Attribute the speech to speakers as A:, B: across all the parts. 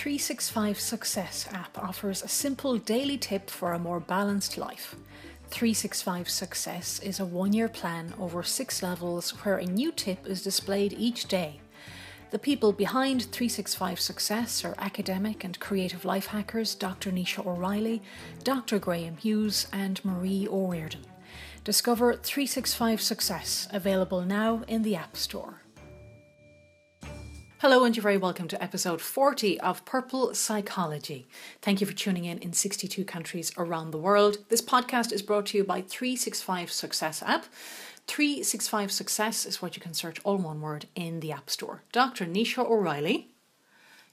A: 365 Success app offers a simple daily tip for a more balanced life. 365 Success is a one year plan over six levels where a new tip is displayed each day. The people behind 365 Success are academic and creative life hackers Dr. Nisha O'Reilly, Dr. Graham Hughes, and Marie O'Riordan. Discover 365 Success, available now in the App Store. Hello, and you're very welcome to episode 40 of Purple Psychology. Thank you for tuning in in 62 countries around the world. This podcast is brought to you by 365 Success app. 365 Success is what you can search all one word in the App Store. Dr. Nisha O'Reilly,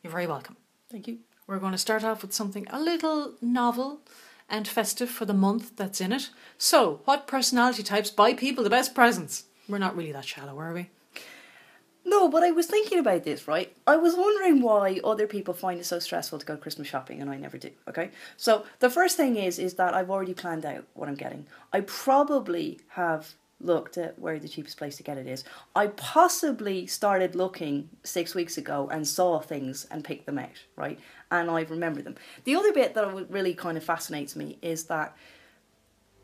A: you're very welcome.
B: Thank you.
A: We're going to start off with something a little novel and festive for the month that's in it. So, what personality types buy people the best presents? We're not really that shallow, are we?
B: No, but I was thinking about this, right? I was wondering why other people find it so stressful to go Christmas shopping and I never do, okay? So the first thing is is that I've already planned out what I'm getting. I probably have looked at where the cheapest place to get it is. I possibly started looking six weeks ago and saw things and picked them out, right? And I remember them. The other bit that really kind of fascinates me is that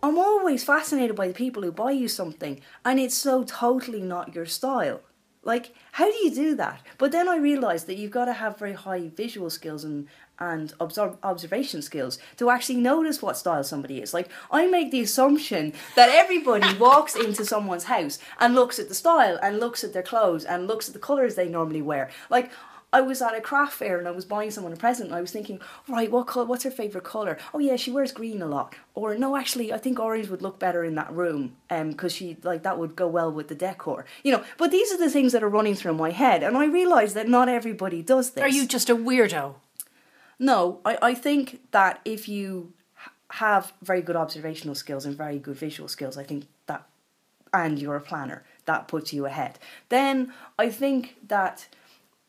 B: I'm always fascinated by the people who buy you something and it's so totally not your style. Like, how do you do that? But then I realised that you've got to have very high visual skills and and observ- observation skills to actually notice what style somebody is. Like, I make the assumption that everybody walks into someone's house and looks at the style and looks at their clothes and looks at the colours they normally wear. Like, I was at a craft fair and I was buying someone a present and I was thinking, right, what color, what's her favorite color? Oh yeah, she wears green a lot. Or no, actually, I think orange would look better in that room, um, because she like that would go well with the decor. You know, but these are the things that are running through my head, and I realise that not everybody does this.
A: Are you just a weirdo?
B: No, I, I think that if you have very good observational skills and very good visual skills, I think that, and you're a planner, that puts you ahead. Then I think that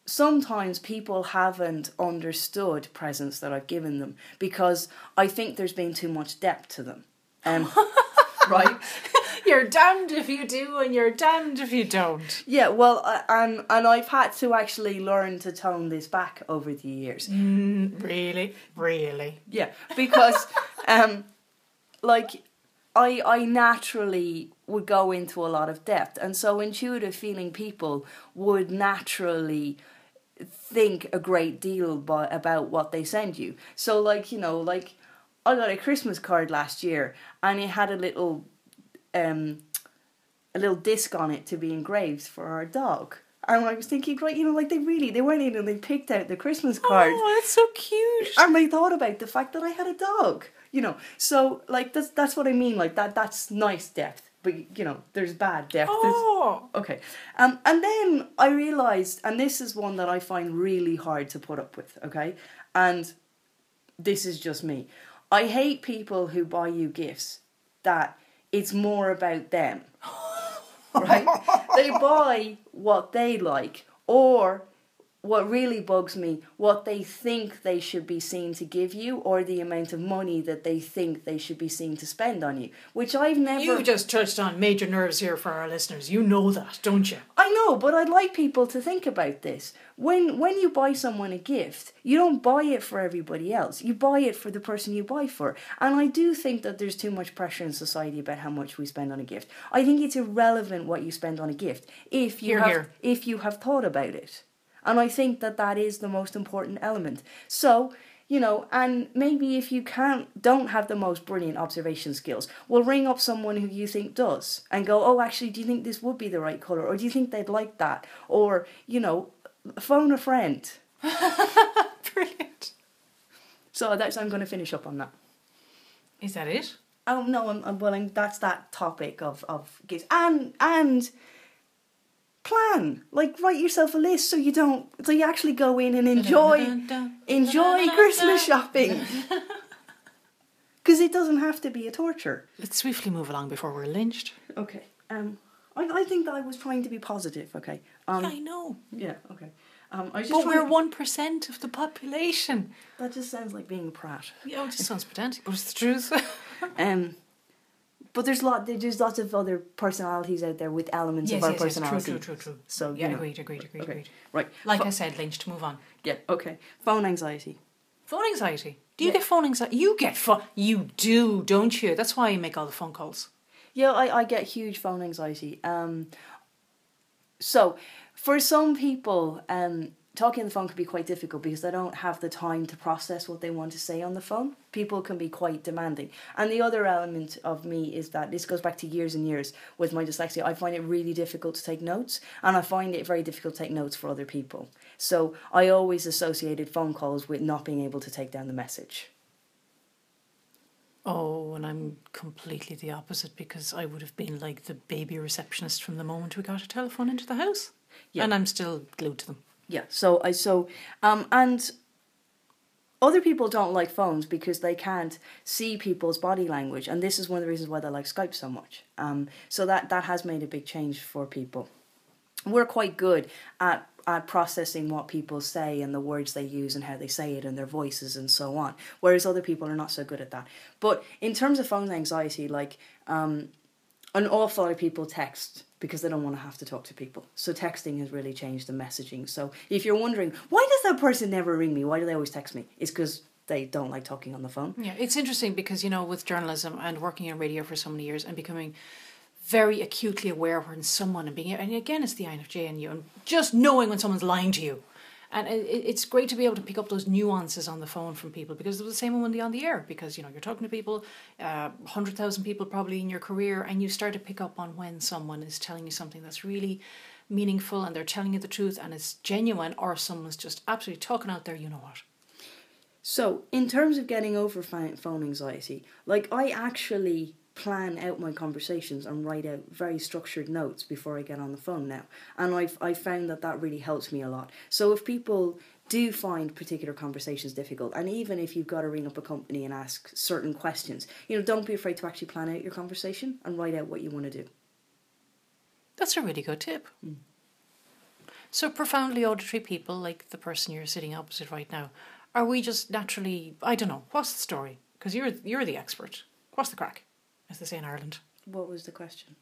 B: sometimes people haven't understood presents that I've given them because I think there's been too much depth to them. Um, right?
A: You're damned if you do, and you're damned if you don't.
B: Yeah, well, uh, and and I've had to actually learn to tone this back over the years.
A: Mm, really, really.
B: Yeah, because, um, like, I I naturally would go into a lot of depth, and so intuitive feeling people would naturally think a great deal by, about what they send you. So, like you know, like I got a Christmas card last year, and it had a little, um, a little disc on it to be engraved for our dog. And I was thinking, right, you know, like they really they went in and they picked out the Christmas card.
A: Oh, that's so cute.
B: And they thought about the fact that I had a dog. You know, so like that's that's what I mean. Like that that's nice depth. But you know, there's bad depth. There's-
A: Oh,
B: Okay. Um, and then I realized, and this is one that I find really hard to put up with, okay? And this is just me. I hate people who buy you gifts that it's more about them. right? They buy what they like, or what really bugs me, what they think they should be seen to give you, or the amount of money that they think they should be seen to spend on you. Which I've never.
A: you just touched on major nerves here for our listeners. You know that, don't you?
B: I know, but I'd like people to think about this. When when you buy someone a gift, you don't buy it for everybody else. You buy it for the person you buy for. And I do think that there's too much pressure in society about how much we spend on a gift. I think it's irrelevant what you spend on a gift if you
A: Hear,
B: have
A: hear.
B: if you have thought about it. And I think that that is the most important element. So, you know, and maybe if you can't, don't have the most brilliant observation skills, well, ring up someone who you think does and go, oh, actually, do you think this would be the right colour? Or do you think they'd like that? Or, you know, phone a friend.
A: Brilliant.
B: So that's, I'm going to finish up on that.
A: Is that it?
B: Oh no, I'm, I'm willing. That's that topic of of gifts and and plan. Like write yourself a list so you don't so you actually go in and enjoy enjoy Christmas shopping. Because it doesn't have to be a torture.
A: Let's swiftly move along before we're lynched.
B: Okay. Um, I, I think that I was trying to be positive. Okay. Um.
A: I know.
B: Yeah. Okay. Um. I was just
A: But we're one percent of the population.
B: That just sounds like being a prat.
A: Yeah, it just sounds pedantic, but it's the truth.
B: Um. But there's lot there's lots of other personalities out there with elements
A: Yes,
B: of our
A: yes, yes. True,
B: personality.
A: true, true, true.
B: So
A: yeah,
B: you know.
A: agreed, agreed, agreed,
B: Okay.
A: agreed.
B: Right.
A: Like
B: Pho-
A: I said, Lynch, to move on.
B: yeah. Okay. Phone anxiety.
A: Phone anxiety. Do you
B: Yeah.
A: get phone anxiety? You get phone. You do, don't you? That's why you make all the phone calls.
B: Yeah, I, I get huge phone anxiety. Um, so, for some people, um, talking on the phone can be quite difficult because they don't have the time to process what they want to say on the phone. People can be quite demanding. And the other element of me is that this goes back to years and years with my dyslexia. I find it really difficult to take notes, and I find it very difficult to take notes for other people. So, I always associated phone calls with not being able to take down the message.
A: Oh, and I'm completely the opposite because I would have been like the baby receptionist from the moment we got a telephone into the house.
B: Yeah.
A: And I'm still glued to them.
B: Yeah. So I so um and other people don't like phones because they can't see people's body language, and this is one of the reasons why they like Skype so much. Um, so that that has made a big change for people. We're quite good at at processing what people say and the words they use and how they say it and their voices and so on. Whereas other people are not so good at that. But in terms of phone anxiety, like um, an awful lot of people text because they don't want to have to talk to people. So texting has really changed the messaging. So if you're wondering why does that person never ring me, why do they always text me? It's because they don't like talking on the phone.
A: Yeah, it's interesting because, you know, with journalism and working in radio for so many years and becoming very acutely aware when someone and being, and again, it's the INFJ in you, and just knowing when someone's lying to you. And it, it- it's great to be able to pick up those nuances on the phone from people because it the same when they're on the air because, you know, you're talking to people, uh, 100,000 people probably in your career, and you start to pick up on when someone is telling you something that's really meaningful and they're telling you the truth and it's genuine or someone's just absolutely talking out there, you know what.
B: So, in terms of getting over phone anxiety, like I actually plan out my conversations and write out very structured notes before I get on the phone now. And I've I found that that really helps me a lot. So if people do find particular conversations difficult and even if you've got to ring up a company and ask certain questions, you know, don't be afraid to actually plan out your conversation and write out what you want to do.
A: That's a really good tip. Mm. So, profoundly auditory people, like the person you're sitting opposite right now, are we just naturally? I don't know. What's the story? Because you're you're the expert. What's the crack, as they say in Ireland?
B: What was the question?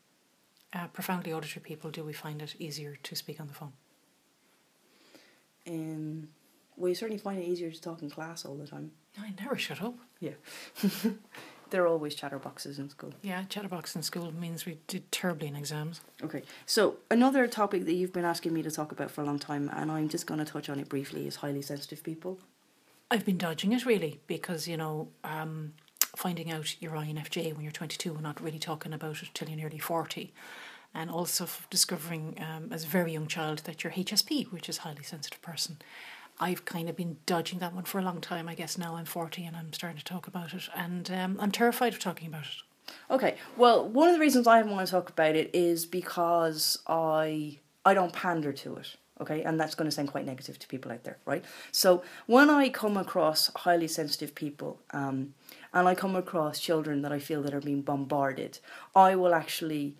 A: Uh, profoundly auditory people, do we find it easier to speak on the phone?
B: Um well you certainly find it easier to talk in class all the time.
A: I never shut up.
B: Yeah. They're always chatterboxes in school.
A: Yeah, chatterbox in school means we did terribly in exams.
B: Okay, so another topic that you've been asking me to talk about for a long time, and I'm just going to touch on it briefly, is highly sensitive people.
A: I've been dodging it really because you know um, finding out you're INFJ when you're 22 and not really talking about it till you're nearly 40, and also discovering um, as a very young child that you're HSP, which is highly sensitive person. I've kind of been dodging that one for a long time. I guess now I'm 40 and I'm starting to talk about it, and um, I'm terrified of talking about it.
B: Okay, well, one of the reasons I want to talk about it is because I I don't pander to it. Okay, and that's going to sound quite negative to people out there, right? So when I come across highly sensitive people, um, and I come across children that I feel that are being bombarded, I will actually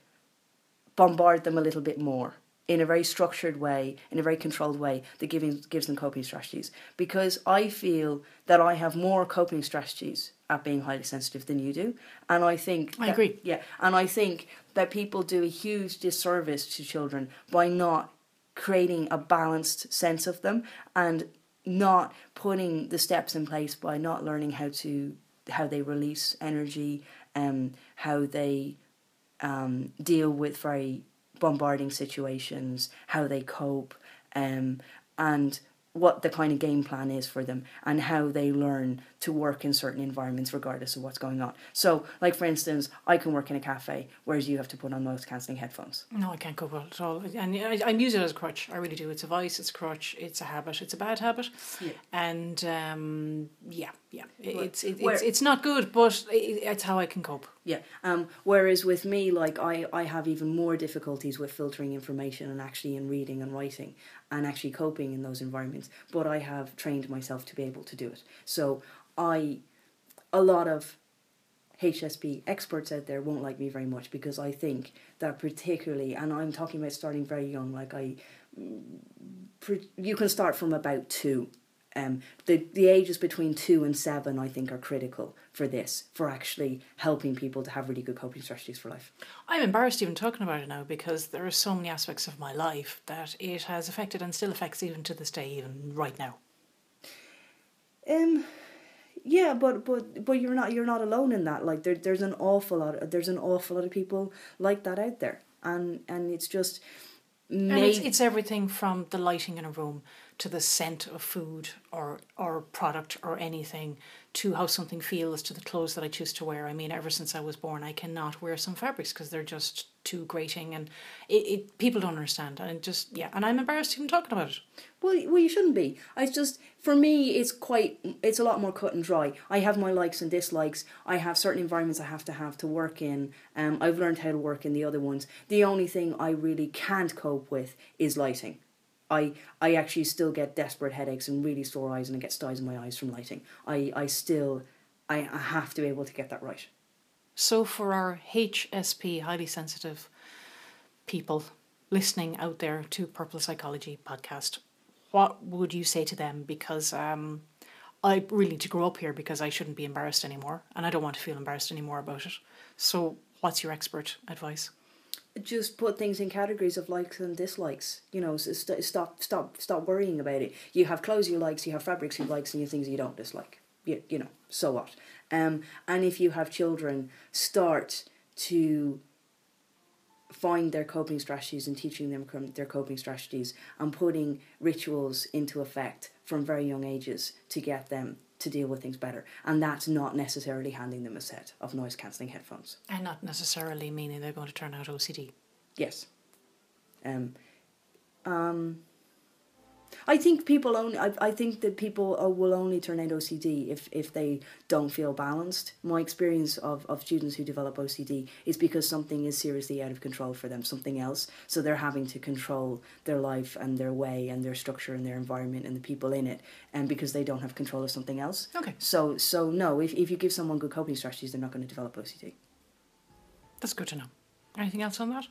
B: bombard them a little bit more in a very structured way, in a very controlled way that giving, gives them coping strategies. Because I feel that I have more coping strategies at being highly sensitive than you do. And I think.
A: I
B: that-
A: agree.
B: Yeah. And I think that people do a huge disservice to children by not creating a balanced sense of them and not putting the steps in place by not learning how to how they release energy and how they um, deal with very bombarding situations, how they cope, um, and what the kind of game plan is for them, and how they learn to work in certain environments regardless of what's going on. So, like for instance, I can work in a cafe, whereas you have to put on noise cancelling headphones.
A: No, I can't cope with it at all. And I, I use it as a crutch. I really do. It's a vice, it's a crutch, it's a habit, it's a bad habit.
B: Yeah.
A: And um, yeah, yeah. It's, it, it's, it's not good, but it, it's how I can cope.
B: Yeah. Um, whereas with me, like I, I have even more difficulties with filtering information and actually in reading and writing and actually coping in those environments. But I have trained myself to be able to do it. So I, a lot of HSP experts out there won't like me very much because I think that particularly, and I'm talking about starting very young. Like I, pre- you can start from about two Um, the the ages between two and seven, I think, are critical for this, for actually helping people to have really good coping strategies for life.
A: I'm embarrassed even talking about it now because there are so many aspects of my life that it has affected and still affects even to this day, even right now.
B: Um, yeah, but but but you're not you're not alone in that. Like there there's an awful lot of, there's an awful lot of people like that out there, and and it's just.
A: And it's, it's everything from the lighting in a room to the scent of food or or product or anything to how something feels to the clothes that I choose to wear. I mean, ever since I was born, I cannot wear some fabrics because they're just too grating, and it, it people don't understand. And just yeah, and I'm embarrassed even talking about it.
B: Well, well, you shouldn't be. I just for me, it's quite it's a lot more cut and dry. I have my likes and dislikes. I have certain environments I have to have to work in. Um, I've learned how to work in the other ones. The only thing I really can't cope with is lighting. I, I actually still get desperate headaches and really sore eyes and I get styes in my eyes from lighting. I, I still I, I have to be able to get that right.
A: So for our HSP highly sensitive people listening out there to Purple Psychology podcast, what would you say to them? Because um, I really need to grow up here because I shouldn't be embarrassed anymore and I don't want to feel embarrassed anymore about it. So what's your expert advice?
B: Just put things in categories of likes and dislikes. You know, st- stop, stop, stop worrying about it. You have clothes you likes, you have fabrics you likes, and you have things you don't dislike. You, you know, so what? Um, and if you have children, start to find their coping strategies and teaching them their coping strategies and putting rituals into effect from very young ages to get them to deal with things better. And that's not necessarily handing them a set of noise cancelling headphones.
A: And not necessarily meaning they're going to turn out OCD.
B: Yes. Um, um, I think people only. I, I think that people uh, will only turn out OCD if, if they don't feel balanced. My experience of, of students who develop OCD is because something is seriously out of control for them, something else. So they're having to control their life and their way and their structure and their environment and the people in it, and because they don't have control of something else.
A: Okay.
B: So so no, if if you give someone good coping strategies, they're not going to develop OCD.
A: That's good to know. Anything else on that?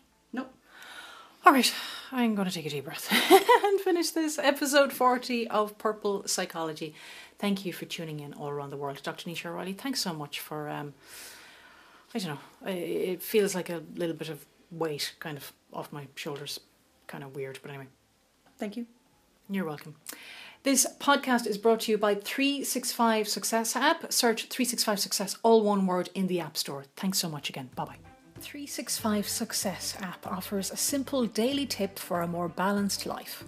A: All right, I'm going to take a deep breath and finish this episode 40 of Purple Psychology. Thank you for tuning in all around the world. Dr. Nisha O'Reilly, thanks so much for, um, I don't know, it feels like a little bit of weight kind of off my shoulders. Kind of weird, but anyway.
B: Thank you.
A: You're welcome. This podcast is brought to you by 365 Success app. Search 365 Success, all one word, in the App Store. Thanks so much again. Bye bye. 365 Success app offers a simple daily tip for a more balanced life.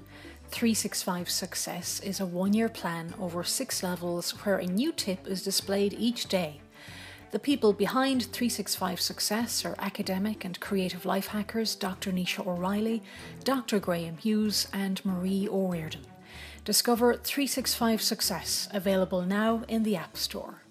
A: 365 Success is a one year plan over six levels where a new tip is displayed each day. The people behind 365 Success are academic and creative life hackers Dr. Nisha O'Reilly, Dr. Graham Hughes, and Marie O'Riordan. Discover 365 Success, available now in the App Store.